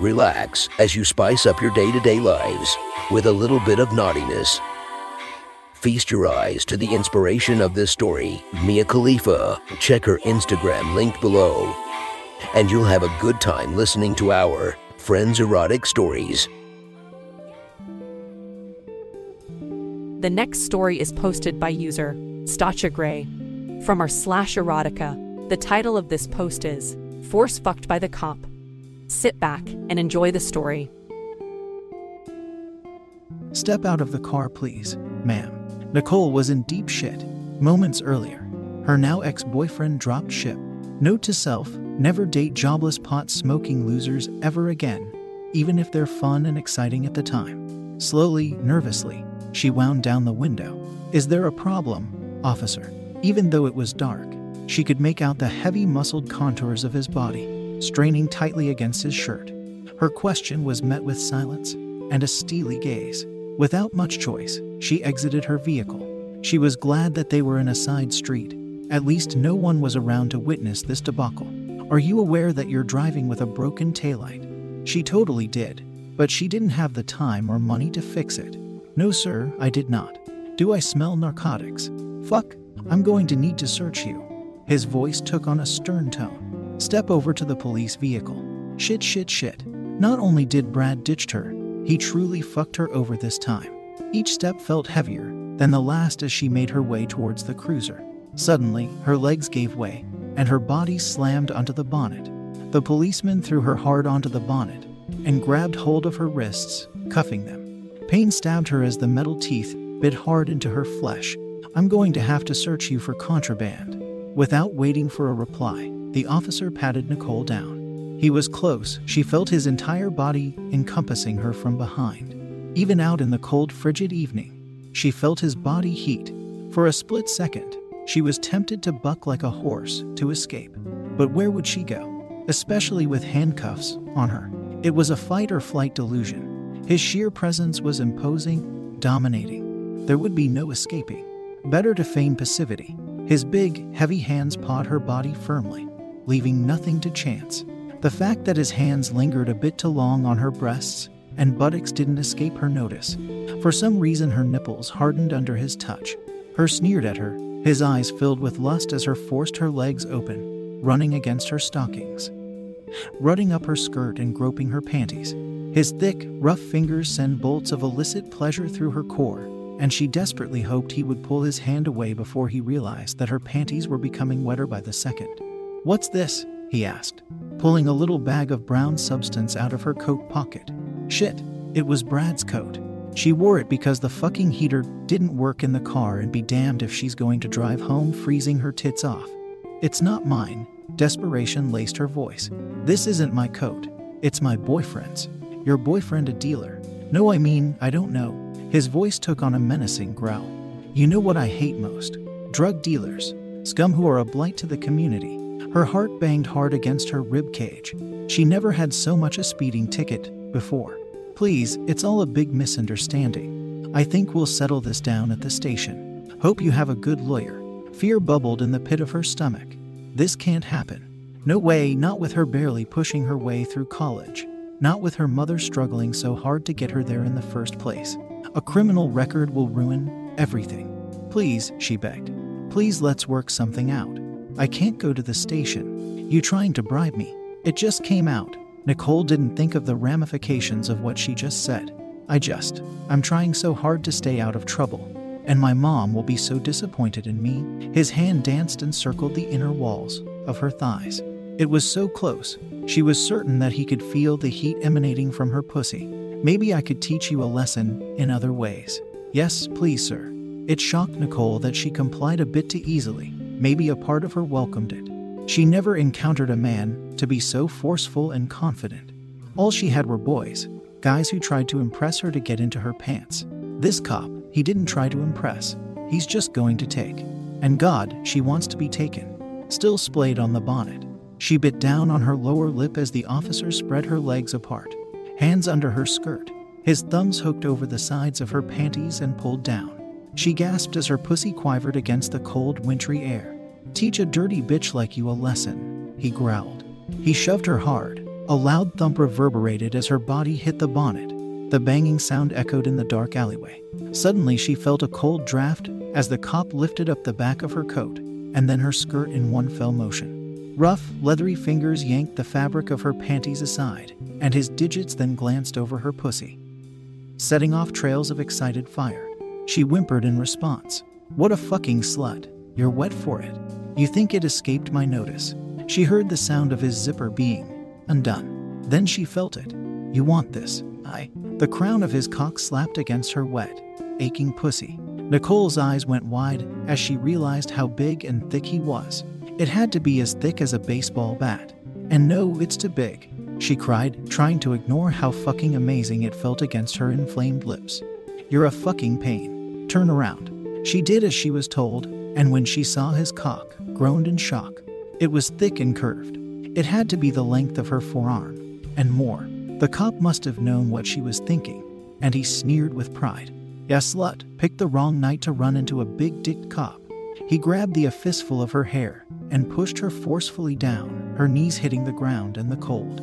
Relax as you spice up your day to day lives with a little bit of naughtiness. Feast your eyes to the inspiration of this story, Mia Khalifa. Check her Instagram linked below, and you'll have a good time listening to our Friends Erotic Stories. The next story is posted by user Stacha Gray from our slash erotica. The title of this post is Force Fucked by the Cop. Sit back and enjoy the story. Step out of the car, please, ma'am. Nicole was in deep shit. Moments earlier, her now ex boyfriend dropped ship. Note to self never date jobless pot smoking losers ever again, even if they're fun and exciting at the time. Slowly, nervously, she wound down the window. Is there a problem, officer? Even though it was dark, she could make out the heavy muscled contours of his body, straining tightly against his shirt. Her question was met with silence and a steely gaze. Without much choice, she exited her vehicle. She was glad that they were in a side street. At least no one was around to witness this debacle. Are you aware that you're driving with a broken taillight? She totally did, but she didn't have the time or money to fix it. No, sir, I did not. Do I smell narcotics? Fuck, I'm going to need to search you. His voice took on a stern tone. Step over to the police vehicle. Shit, shit, shit. Not only did Brad ditched her, he truly fucked her over this time. Each step felt heavier than the last as she made her way towards the cruiser. Suddenly, her legs gave way, and her body slammed onto the bonnet. The policeman threw her hard onto the bonnet and grabbed hold of her wrists, cuffing them. Pain stabbed her as the metal teeth bit hard into her flesh. I'm going to have to search you for contraband. Without waiting for a reply, the officer patted Nicole down. He was close. She felt his entire body encompassing her from behind. Even out in the cold, frigid evening, she felt his body heat. For a split second, she was tempted to buck like a horse to escape. But where would she go? Especially with handcuffs on her. It was a fight or flight delusion. His sheer presence was imposing, dominating. There would be no escaping. Better to feign passivity. His big, heavy hands pawed her body firmly, leaving nothing to chance. The fact that his hands lingered a bit too long on her breasts and buttocks didn't escape her notice. For some reason, her nipples hardened under his touch. Her sneered at her, his eyes filled with lust as her forced her legs open, running against her stockings, rutting up her skirt and groping her panties. His thick, rough fingers sent bolts of illicit pleasure through her core, and she desperately hoped he would pull his hand away before he realized that her panties were becoming wetter by the second. What's this? he asked, pulling a little bag of brown substance out of her coat pocket. Shit, it was Brad's coat. She wore it because the fucking heater didn't work in the car and be damned if she's going to drive home freezing her tits off. It's not mine, desperation laced her voice. This isn't my coat. It's my boyfriend's. Your boyfriend a dealer? No, I mean, I don't know. His voice took on a menacing growl. You know what I hate most? Drug dealers. Scum who are a blight to the community. Her heart banged hard against her rib cage. She never had so much a speeding ticket before. Please, it's all a big misunderstanding. I think we'll settle this down at the station. Hope you have a good lawyer. Fear bubbled in the pit of her stomach. This can't happen. No way, not with her barely pushing her way through college. Not with her mother struggling so hard to get her there in the first place. A criminal record will ruin everything. Please, she begged. Please let's work something out. I can't go to the station. You trying to bribe me? It just came out. Nicole didn't think of the ramifications of what she just said. I just, I'm trying so hard to stay out of trouble. And my mom will be so disappointed in me. His hand danced and circled the inner walls of her thighs. It was so close. She was certain that he could feel the heat emanating from her pussy. Maybe I could teach you a lesson in other ways. Yes, please, sir. It shocked Nicole that she complied a bit too easily. Maybe a part of her welcomed it. She never encountered a man to be so forceful and confident. All she had were boys. guys who tried to impress her to get into her pants. This cop, he didn't try to impress, he's just going to take. And God, she wants to be taken. Still splayed on the bonnet. She bit down on her lower lip as the officer spread her legs apart, hands under her skirt, his thumbs hooked over the sides of her panties and pulled down. She gasped as her pussy quivered against the cold, wintry air. Teach a dirty bitch like you a lesson, he growled. He shoved her hard. A loud thump reverberated as her body hit the bonnet. The banging sound echoed in the dark alleyway. Suddenly, she felt a cold draft as the cop lifted up the back of her coat and then her skirt in one fell motion. Rough, leathery fingers yanked the fabric of her panties aside, and his digits then glanced over her pussy, setting off trails of excited fire. She whimpered in response. What a fucking slut. You're wet for it. You think it escaped my notice. She heard the sound of his zipper being undone. Then she felt it. You want this. I. The crown of his cock slapped against her wet, aching pussy. Nicole's eyes went wide as she realized how big and thick he was. It had to be as thick as a baseball bat. And no, it's too big, she cried, trying to ignore how fucking amazing it felt against her inflamed lips. You're a fucking pain. Turn around. She did as she was told, and when she saw his cock, groaned in shock. It was thick and curved. It had to be the length of her forearm, and more. The cop must have known what she was thinking, and he sneered with pride. Yeah, slut, picked the wrong night to run into a big dick cop. He grabbed the a fistful of her hair and pushed her forcefully down, her knees hitting the ground and the cold.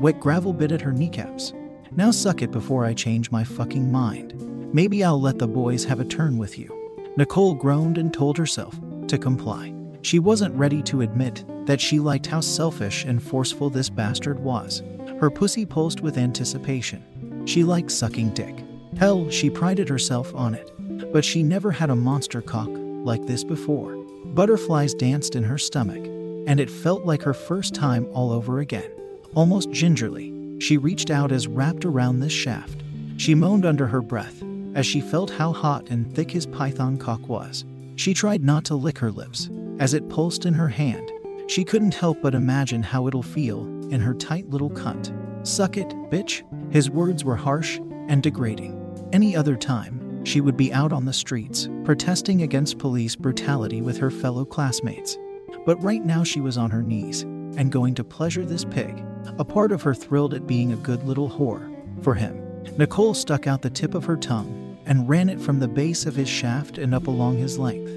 Wet gravel bit at her kneecaps. Now suck it before I change my fucking mind. Maybe I'll let the boys have a turn with you. Nicole groaned and told herself to comply. She wasn't ready to admit that she liked how selfish and forceful this bastard was. Her pussy pulsed with anticipation. She liked sucking dick. Hell, she prided herself on it. But she never had a monster cock like this before. Butterflies danced in her stomach, and it felt like her first time all over again. Almost gingerly, she reached out as wrapped around this shaft. She moaned under her breath as she felt how hot and thick his python cock was. She tried not to lick her lips as it pulsed in her hand. She couldn't help but imagine how it'll feel in her tight little cunt. Suck it, bitch. His words were harsh and degrading. Any other time, she would be out on the streets, protesting against police brutality with her fellow classmates. But right now she was on her knees and going to pleasure this pig. A part of her thrilled at being a good little whore for him. Nicole stuck out the tip of her tongue and ran it from the base of his shaft and up along his length.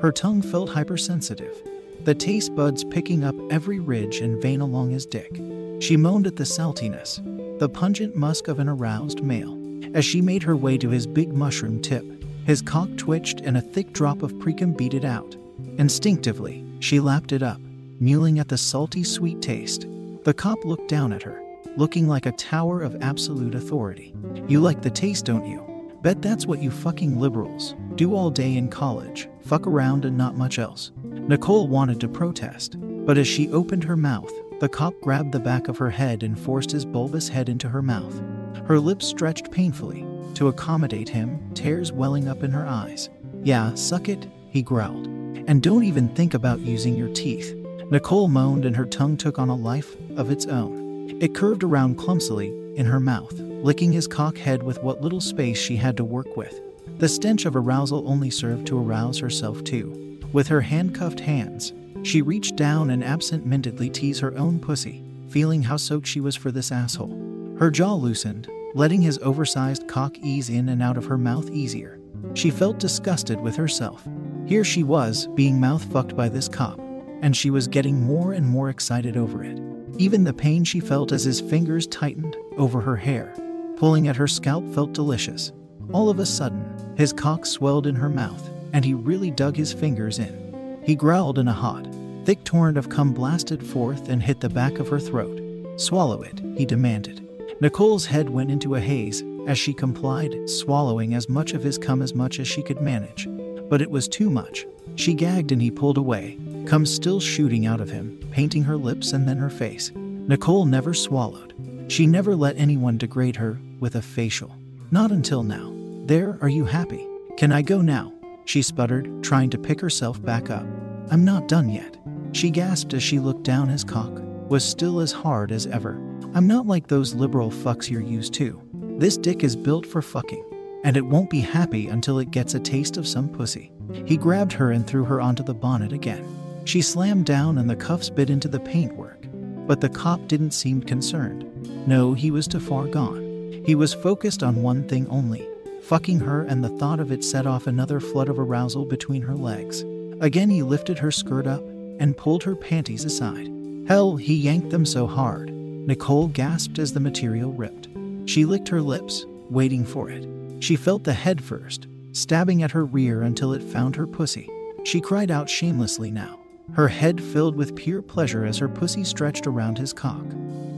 Her tongue felt hypersensitive, the taste buds picking up every ridge and vein along his dick. She moaned at the saltiness, the pungent musk of an aroused male. As she made her way to his big mushroom tip, his cock twitched and a thick drop of precum beat it out. Instinctively, she lapped it up, mewling at the salty, sweet taste. The cop looked down at her, looking like a tower of absolute authority. You like the taste, don't you? Bet that's what you fucking liberals do all day in college fuck around and not much else. Nicole wanted to protest, but as she opened her mouth, the cop grabbed the back of her head and forced his bulbous head into her mouth. Her lips stretched painfully to accommodate him, tears welling up in her eyes. Yeah, suck it, he growled. And don't even think about using your teeth. Nicole moaned and her tongue took on a life of its own. It curved around clumsily in her mouth, licking his cock head with what little space she had to work with. The stench of arousal only served to arouse herself too. With her handcuffed hands, she reached down and absent mindedly teased her own pussy, feeling how soaked she was for this asshole. Her jaw loosened, letting his oversized cock ease in and out of her mouth easier. She felt disgusted with herself. Here she was, being mouth fucked by this cop, and she was getting more and more excited over it. Even the pain she felt as his fingers tightened over her hair, pulling at her scalp, felt delicious. All of a sudden, his cock swelled in her mouth, and he really dug his fingers in. He growled in a hot, thick torrent of cum blasted forth and hit the back of her throat. Swallow it, he demanded. Nicole's head went into a haze as she complied, swallowing as much of his cum as much as she could manage. But it was too much. She gagged and he pulled away, cum still shooting out of him, painting her lips and then her face. Nicole never swallowed. She never let anyone degrade her with a facial. Not until now. There, are you happy? Can I go now? She sputtered, trying to pick herself back up. I'm not done yet. She gasped as she looked down his cock, was still as hard as ever. I'm not like those liberal fucks you're used to. This dick is built for fucking, and it won't be happy until it gets a taste of some pussy. He grabbed her and threw her onto the bonnet again. She slammed down and the cuffs bit into the paintwork, but the cop didn't seem concerned. No, he was too far gone. He was focused on one thing only fucking her, and the thought of it set off another flood of arousal between her legs. Again, he lifted her skirt up and pulled her panties aside. Hell, he yanked them so hard. Nicole gasped as the material ripped. She licked her lips, waiting for it. She felt the head first, stabbing at her rear until it found her pussy. She cried out shamelessly now, her head filled with pure pleasure as her pussy stretched around his cock.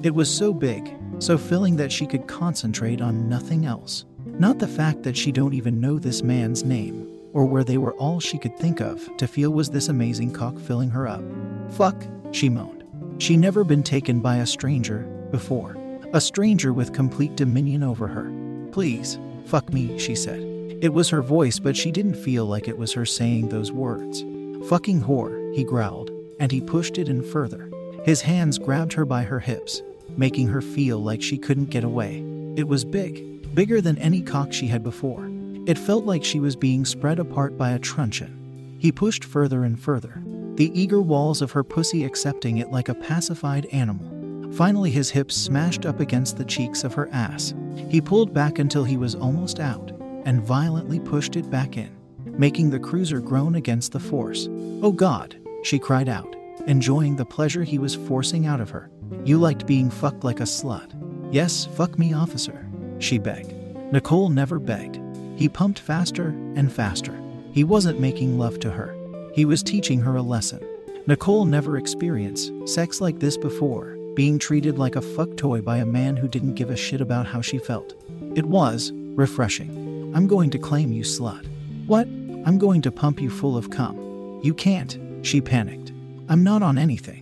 It was so big, so filling that she could concentrate on nothing else. Not the fact that she don't even know this man's name, or where they were all she could think of to feel was this amazing cock filling her up. Fuck, she moaned. She never been taken by a stranger before. A stranger with complete dominion over her. Please, fuck me, she said. It was her voice, but she didn't feel like it was her saying those words. Fucking whore, he growled, and he pushed it in further. His hands grabbed her by her hips, making her feel like she couldn't get away. It was big, bigger than any cock she had before. It felt like she was being spread apart by a truncheon. He pushed further and further, the eager walls of her pussy accepting it like a pacified animal. Finally, his hips smashed up against the cheeks of her ass. He pulled back until he was almost out and violently pushed it back in, making the cruiser groan against the force. Oh God, she cried out, enjoying the pleasure he was forcing out of her. You liked being fucked like a slut. Yes, fuck me, officer, she begged. Nicole never begged. He pumped faster and faster. He wasn't making love to her, he was teaching her a lesson. Nicole never experienced sex like this before, being treated like a fuck toy by a man who didn't give a shit about how she felt. It was refreshing. I'm going to claim you, slut. What? I'm going to pump you full of cum. You can't, she panicked. I'm not on anything.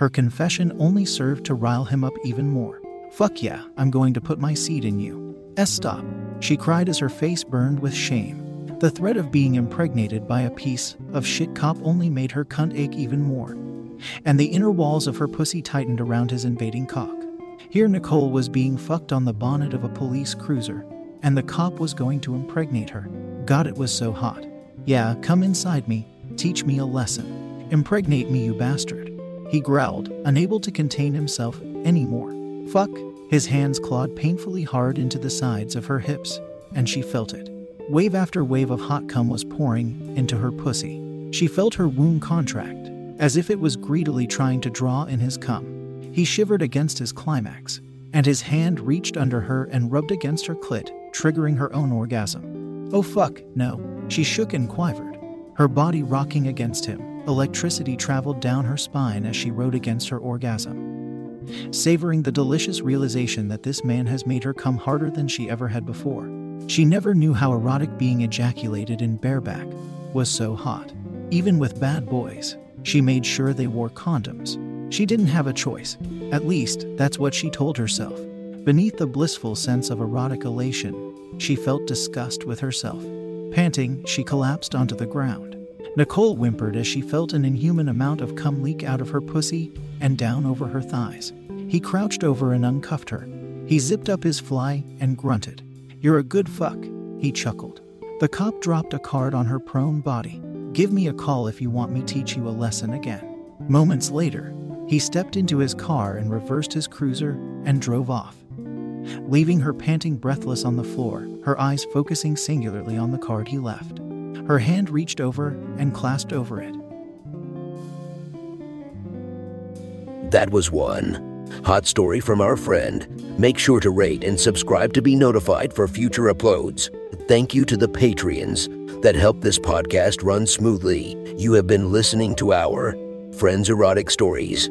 Her confession only served to rile him up even more. Fuck yeah, I'm going to put my seed in you. S stop, she cried as her face burned with shame. The threat of being impregnated by a piece of shit cop only made her cunt ache even more, and the inner walls of her pussy tightened around his invading cock. Here, Nicole was being fucked on the bonnet of a police cruiser, and the cop was going to impregnate her. God, it was so hot. Yeah, come inside me, teach me a lesson. Impregnate me, you bastard. He growled, unable to contain himself anymore. Fuck. His hands clawed painfully hard into the sides of her hips, and she felt it. Wave after wave of hot cum was pouring into her pussy. She felt her womb contract, as if it was greedily trying to draw in his cum. He shivered against his climax, and his hand reached under her and rubbed against her clit, triggering her own orgasm. Oh fuck, no. She shook and quivered, her body rocking against him. Electricity traveled down her spine as she rode against her orgasm, savoring the delicious realization that this man has made her come harder than she ever had before. She never knew how erotic being ejaculated in bareback was so hot. Even with bad boys, she made sure they wore condoms. She didn't have a choice. At least, that's what she told herself. Beneath the blissful sense of erotic elation, she felt disgust with herself. Panting, she collapsed onto the ground. Nicole whimpered as she felt an inhuman amount of cum leak out of her pussy and down over her thighs. He crouched over and uncuffed her. He zipped up his fly and grunted. You're a good fuck, he chuckled. The cop dropped a card on her prone body. Give me a call if you want me to teach you a lesson again. Moments later, he stepped into his car and reversed his cruiser and drove off, leaving her panting breathless on the floor, her eyes focusing singularly on the card he left. Her hand reached over and clasped over it. That was one. Hot story from our friend. Make sure to rate and subscribe to be notified for future uploads. Thank you to the Patreons that help this podcast run smoothly. You have been listening to our Friends Erotic Stories.